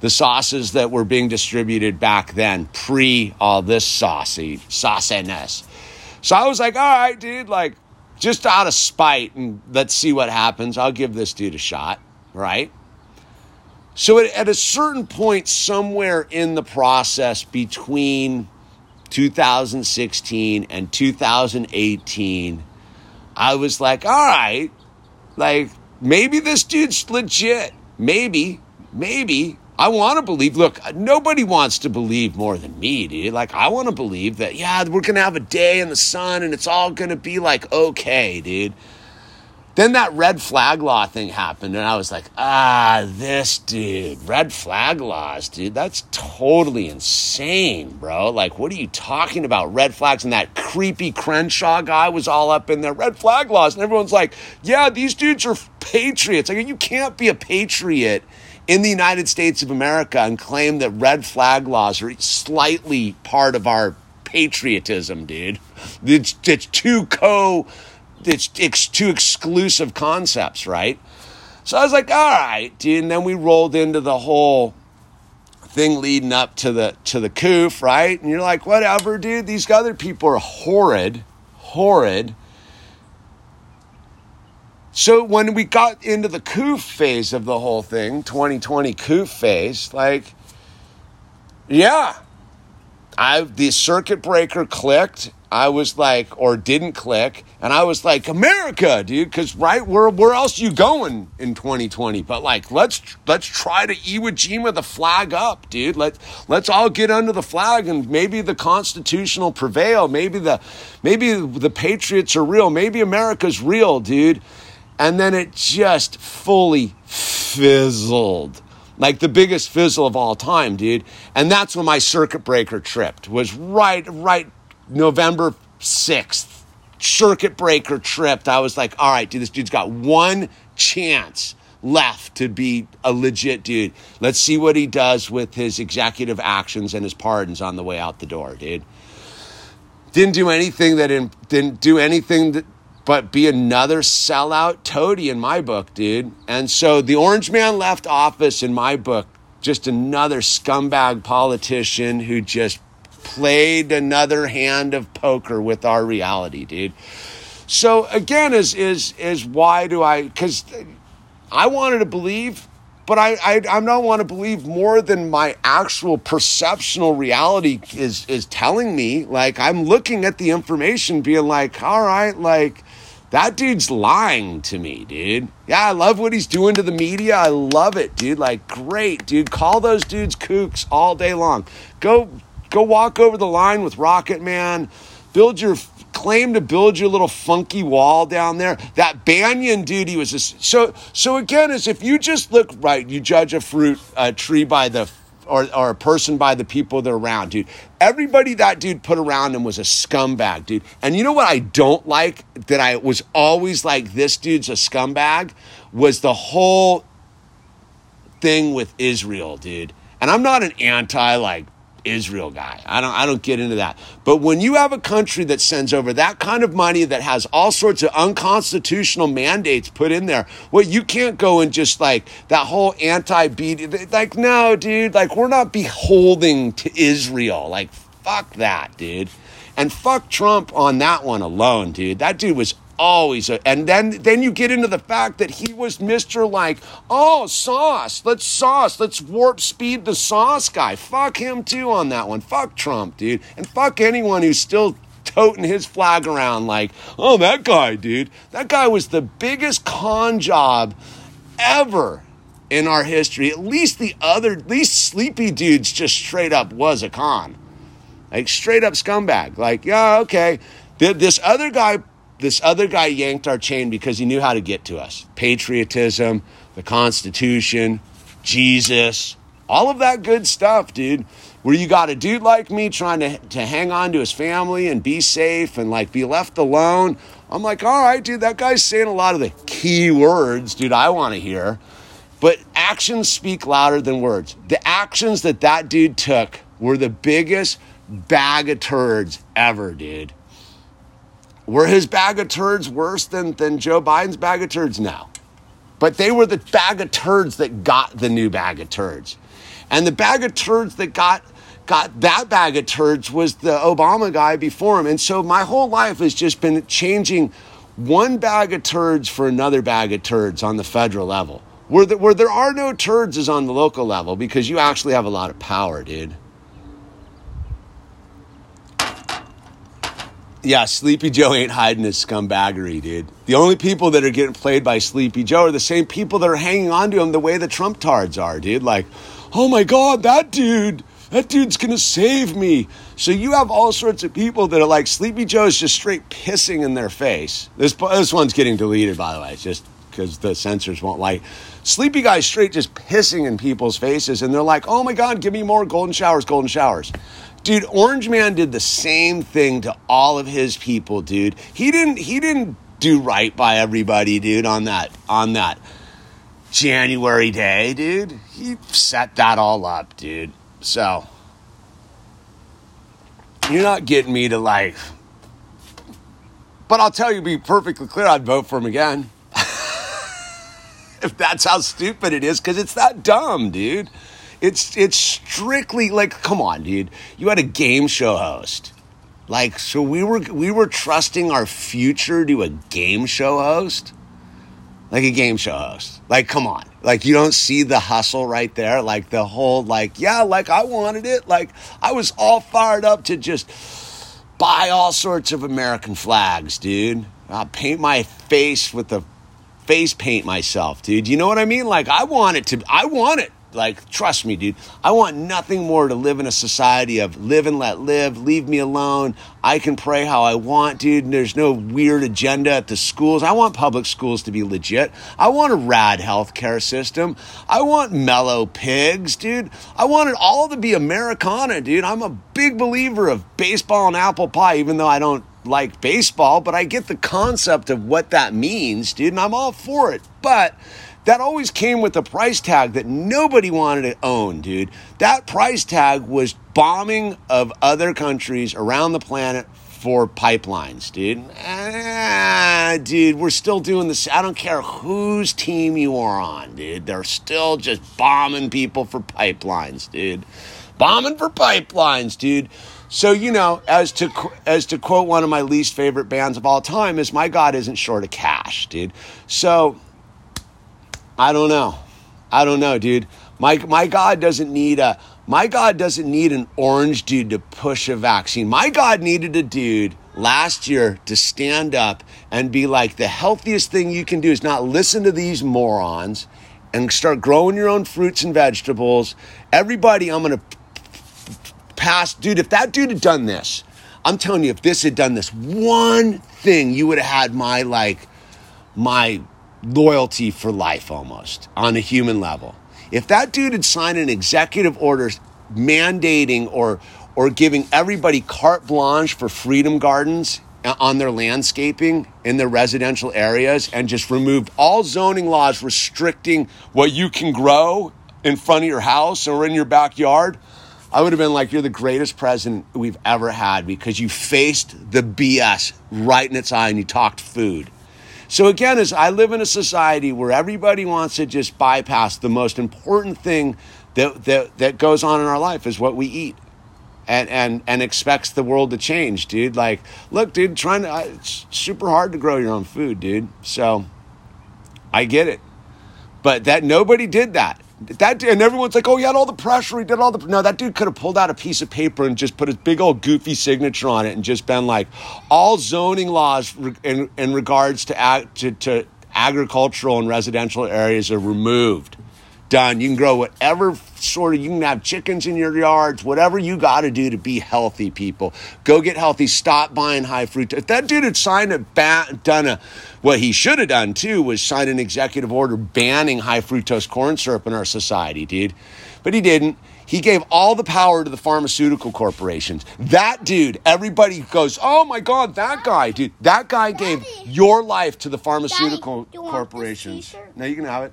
The sauces that were being distributed back then, pre all this saucy sauciness. So I was like, all right, dude, like just out of spite and let's see what happens. I'll give this dude a shot, right? So at, at a certain point, somewhere in the process between 2016 and 2018, I was like, all right, like maybe this dude's legit. Maybe, maybe. I want to believe. Look, nobody wants to believe more than me, dude. Like, I want to believe that, yeah, we're going to have a day in the sun and it's all going to be like okay, dude. Then that red flag law thing happened, and I was like, ah, this dude, red flag laws, dude, that's totally insane, bro. Like, what are you talking about? Red flags, and that creepy Crenshaw guy was all up in there, red flag laws, and everyone's like, yeah, these dudes are patriots. Like, you can't be a patriot in the United States of America and claim that red flag laws are slightly part of our patriotism, dude. It's, it's two co, it's, it's two exclusive concepts, right? So I was like, all right, dude. And then we rolled into the whole thing leading up to the to the coof, right? And you're like, whatever, dude. These other people are horrid, horrid. So when we got into the coof phase of the whole thing, 2020 coof phase, like, yeah, I the circuit breaker clicked. I was like, or didn't click, and I was like, America, dude, because right, where where else are you going in 2020? But like, let's let's try to Iwo Jima the flag up, dude. Let's let's all get under the flag, and maybe the constitutional prevail. Maybe the maybe the patriots are real. Maybe America's real, dude. And then it just fully fizzled like the biggest fizzle of all time, dude. And that's when my circuit breaker tripped. Was right, right, November sixth. Circuit breaker tripped. I was like, all right, dude, this dude's got one chance left to be a legit dude. Let's see what he does with his executive actions and his pardons on the way out the door, dude. Didn't do anything that in, didn't do anything that but be another sellout toady in my book, dude. And so the Orange Man left office in my book, just another scumbag politician who just played another hand of poker with our reality, dude. So again, is is is why do I? Because I wanted to believe, but I I I don't want to believe more than my actual perceptional reality is is telling me. Like I'm looking at the information, being like, all right, like that dude's lying to me, dude. Yeah, I love what he's doing to the media. I love it, dude. Like, great, dude. Call those dudes kooks all day long. Go, go walk over the line with Rocket Man. Build your claim to build your little funky wall down there. That Bannon dude, he was just so. So again, as if you just look right, you judge a fruit a tree by the or, or a person by the people they're around, dude. Everybody that dude put around him was a scumbag, dude. And you know what I don't like that I was always like, this dude's a scumbag, was the whole thing with Israel, dude. And I'm not an anti like Israel guy. I don't I don't get into that. But when you have a country that sends over that kind of money that has all sorts of unconstitutional mandates put in there, well you can't go and just like that whole anti beat like no, dude, like we're not beholding to Israel. Like fuck that, dude. And fuck Trump on that one alone, dude. That dude was always a, and then then you get into the fact that he was Mr. like, oh, sauce, let's sauce, let's warp speed the sauce guy. Fuck him too on that one. Fuck Trump, dude. And fuck anyone who's still toting his flag around like, oh, that guy, dude. That guy was the biggest con job ever in our history. At least the other, at least Sleepy Dudes just straight up was a con. Like straight up scumbag. Like, yeah, okay. This other guy this other guy yanked our chain because he knew how to get to us patriotism, the Constitution, Jesus, all of that good stuff, dude. Where you got a dude like me trying to, to hang on to his family and be safe and like be left alone. I'm like, all right, dude, that guy's saying a lot of the key words, dude, I want to hear. But actions speak louder than words. The actions that that dude took were the biggest bag of turds ever, dude. Were his bag of turds worse than, than Joe Biden's bag of turds? No. But they were the bag of turds that got the new bag of turds. And the bag of turds that got got that bag of turds was the Obama guy before him. And so my whole life has just been changing one bag of turds for another bag of turds on the federal level. Where, the, where there are no turds is on the local level because you actually have a lot of power, dude. Yeah, Sleepy Joe ain't hiding his scumbaggery, dude. The only people that are getting played by Sleepy Joe are the same people that are hanging on to him the way the Trump tards are, dude. Like, oh my God, that dude, that dude's gonna save me. So you have all sorts of people that are like, Sleepy Joe's just straight pissing in their face. This, this one's getting deleted, by the way. It's just because the censors won't like. Sleepy guy's straight just pissing in people's faces, and they're like, oh my God, give me more golden showers, golden showers. Dude, Orange Man did the same thing to all of his people, dude. He didn't he didn't do right by everybody, dude, on that on that January day, dude. He set that all up, dude. So You're not getting me to like. But I'll tell you, be perfectly clear, I'd vote for him again. if that's how stupid it is, because it's that dumb, dude. It's it's strictly like, come on, dude. You had a game show host. Like, so we were we were trusting our future to a game show host? Like a game show host. Like, come on. Like you don't see the hustle right there. Like the whole like, yeah, like I wanted it. Like I was all fired up to just buy all sorts of American flags, dude. I'll paint my face with the face paint myself, dude. You know what I mean? Like I want it to I want it. Like trust me, dude. I want nothing more to live in a society of live and let live, leave me alone. I can pray how I want, dude. And there's no weird agenda at the schools. I want public schools to be legit. I want a rad healthcare system. I want mellow pigs, dude. I want it all to be Americana, dude. I'm a big believer of baseball and apple pie, even though I don't like baseball, but I get the concept of what that means, dude, and I'm all for it. But that always came with a price tag that nobody wanted to own, dude. That price tag was bombing of other countries around the planet for pipelines, dude. Ah, dude, we're still doing this. I don't care whose team you are on, dude. They're still just bombing people for pipelines, dude. Bombing for pipelines, dude. So you know, as to as to quote one of my least favorite bands of all time, is "My God isn't short of cash, dude." So I don't know. I don't know, dude. My my God doesn't need a my God doesn't need an orange dude to push a vaccine. My God needed a dude last year to stand up and be like the healthiest thing you can do is not listen to these morons and start growing your own fruits and vegetables. Everybody, I'm gonna pass, dude. If that dude had done this, I'm telling you, if this had done this one thing, you would have had my like my loyalty for life almost on a human level. If that dude had signed an executive order mandating or or giving everybody carte blanche for freedom gardens uh, on their landscaping in their residential areas and just removed all zoning laws restricting what you can grow in front of your house or in your backyard, I would have been like, You're the greatest president we've ever had because you faced the BS right in its eye and you talked food. So again, as I live in a society where everybody wants to just bypass the most important thing that, that, that goes on in our life is what we eat. And, and and expects the world to change, dude. Like, look, dude, trying to it's super hard to grow your own food, dude. So I get it. But that nobody did that. That and everyone's like, oh, he had all the pressure. He did all the. No, that dude could have pulled out a piece of paper and just put his big old goofy signature on it and just been like, all zoning laws in, in regards to, ag, to, to agricultural and residential areas are removed. Done. You can grow whatever sort of. You can have chickens in your yards. Whatever you got to do to be healthy, people. Go get healthy. Stop buying high fruit. If that dude had signed a ba- done a what he should have done too was sign an executive order banning high fructose corn syrup in our society, dude. But he didn't. He gave all the power to the pharmaceutical corporations. That dude, everybody goes, oh my God, that guy, dude. That guy gave your life to the pharmaceutical
Daddy, you want this
corporations.
t-shirt?
You can have it.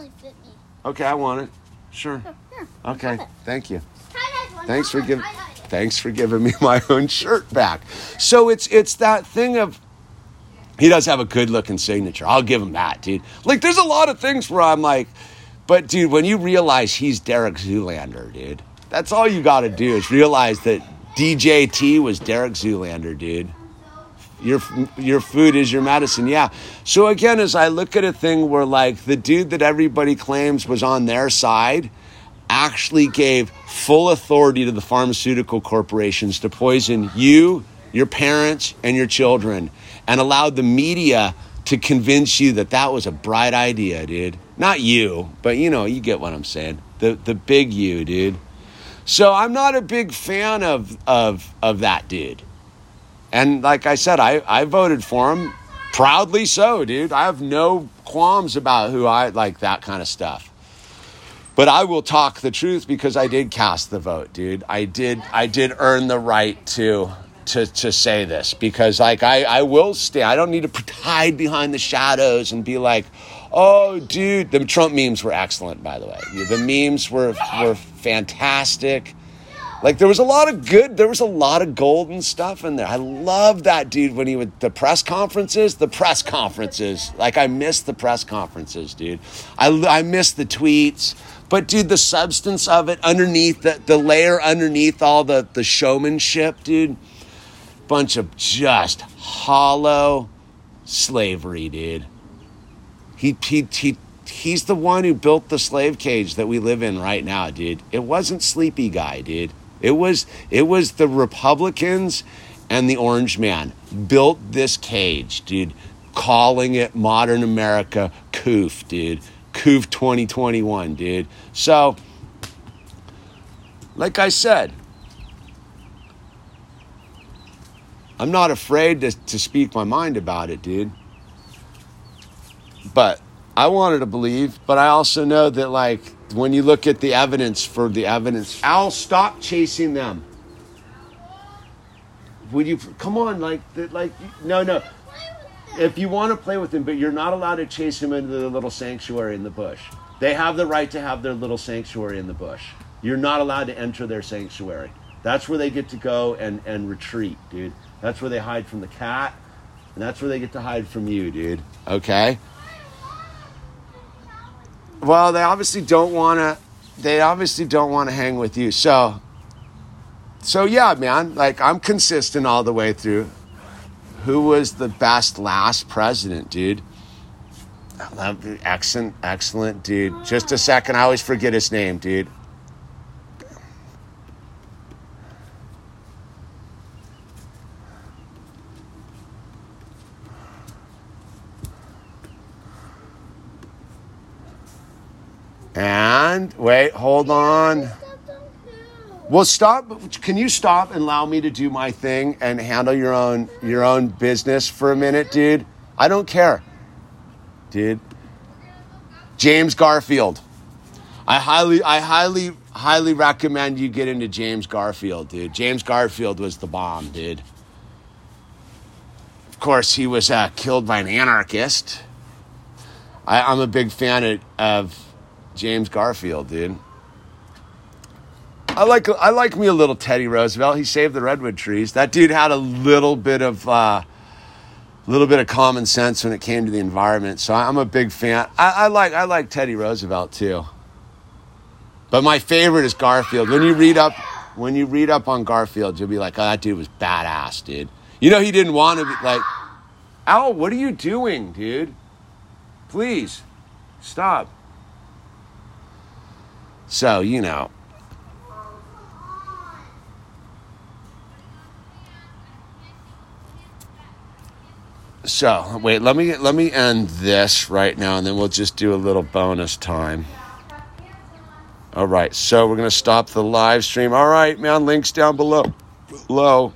But it doesn't really fit me.
Okay, I want it. Sure. Okay, thank you. Thanks for giving thanks for giving me my own shirt back. So it's it's that thing of he does have a good looking signature. I'll give him that, dude. Like there's a lot of things where I'm like, but dude, when you realize he's Derek Zoolander, dude, that's all you got to do is realize that DJT was Derek Zoolander, dude. Your your food is your medicine, yeah. So again, as I look at a thing where like the dude that everybody claims was on their side actually gave full authority to the pharmaceutical corporations to poison you, your parents, and your children, and allowed the media to convince you that that was a bright idea, dude. Not you, but you know, you get what I'm saying. The the big you, dude. So I'm not a big fan of of of that dude. And like I said, I, I voted for him proudly so, dude. I have no qualms about who I like that kind of stuff. But I will talk the truth because I did cast the vote, dude. I did I did earn the right to to to say this because like I I will stay. I don't need to hide behind the shadows and be like, "Oh, dude, the Trump memes were excellent by the way. The memes were were fantastic. Like there was a lot of good, there was a lot of golden stuff in there. I love that dude when he would the press conferences, the press conferences. Like I miss the press conferences, dude. I I miss the tweets. But dude, the substance of it underneath the, the layer underneath all the, the showmanship, dude. Bunch of just hollow slavery, dude. He he he he's the one who built the slave cage that we live in right now, dude. It wasn't Sleepy Guy, dude. It was it was the Republicans and the Orange Man built this cage, dude, calling it modern America COOF, dude. COOF 2021, dude. So like I said, I'm not afraid to, to speak my mind about it, dude. But I wanted to believe, but I also know that like when you look at the evidence for the evidence, Al, stop chasing them. Would you come on, like, like, no, no. If you want to play with him, but you're not allowed to chase him into the little sanctuary in the bush. They have the right to have their little sanctuary in the bush. You're not allowed to enter their sanctuary. That's where they get to go and, and retreat, dude. That's where they hide from the cat, and that's where they get to hide from you, dude. Okay? Well, they obviously don't want to. They obviously don't want to hang with you. So, so yeah, man. Like I'm consistent all the way through. Who was the best last president, dude? I love the excellent, excellent, dude. Just a second. I always forget his name, dude. And wait, hold on. Well, stop. Can you stop and allow me to do my thing and handle your own your own business for a minute, dude? I don't care, dude. James Garfield. I highly, I highly, highly recommend you get into James Garfield, dude. James Garfield was the bomb, dude. Of course, he was uh, killed by an anarchist. I, I'm a big fan of, of James Garfield, dude. I like I like me a little Teddy Roosevelt. He saved the redwood trees. That dude had a little bit of a uh, little bit of common sense when it came to the environment. So I'm a big fan. I, I like I like Teddy Roosevelt too. But my favorite is Garfield. When you read up when you read up on Garfield, you'll be like, oh, that dude was badass, dude. You know he didn't want to be like, Al, what are you doing, dude? Please, stop. So, you know. So, wait, let me let me end this right now and then we'll just do a little bonus time. All right. So, we're going to stop the live stream. All right, man, links down below. Below.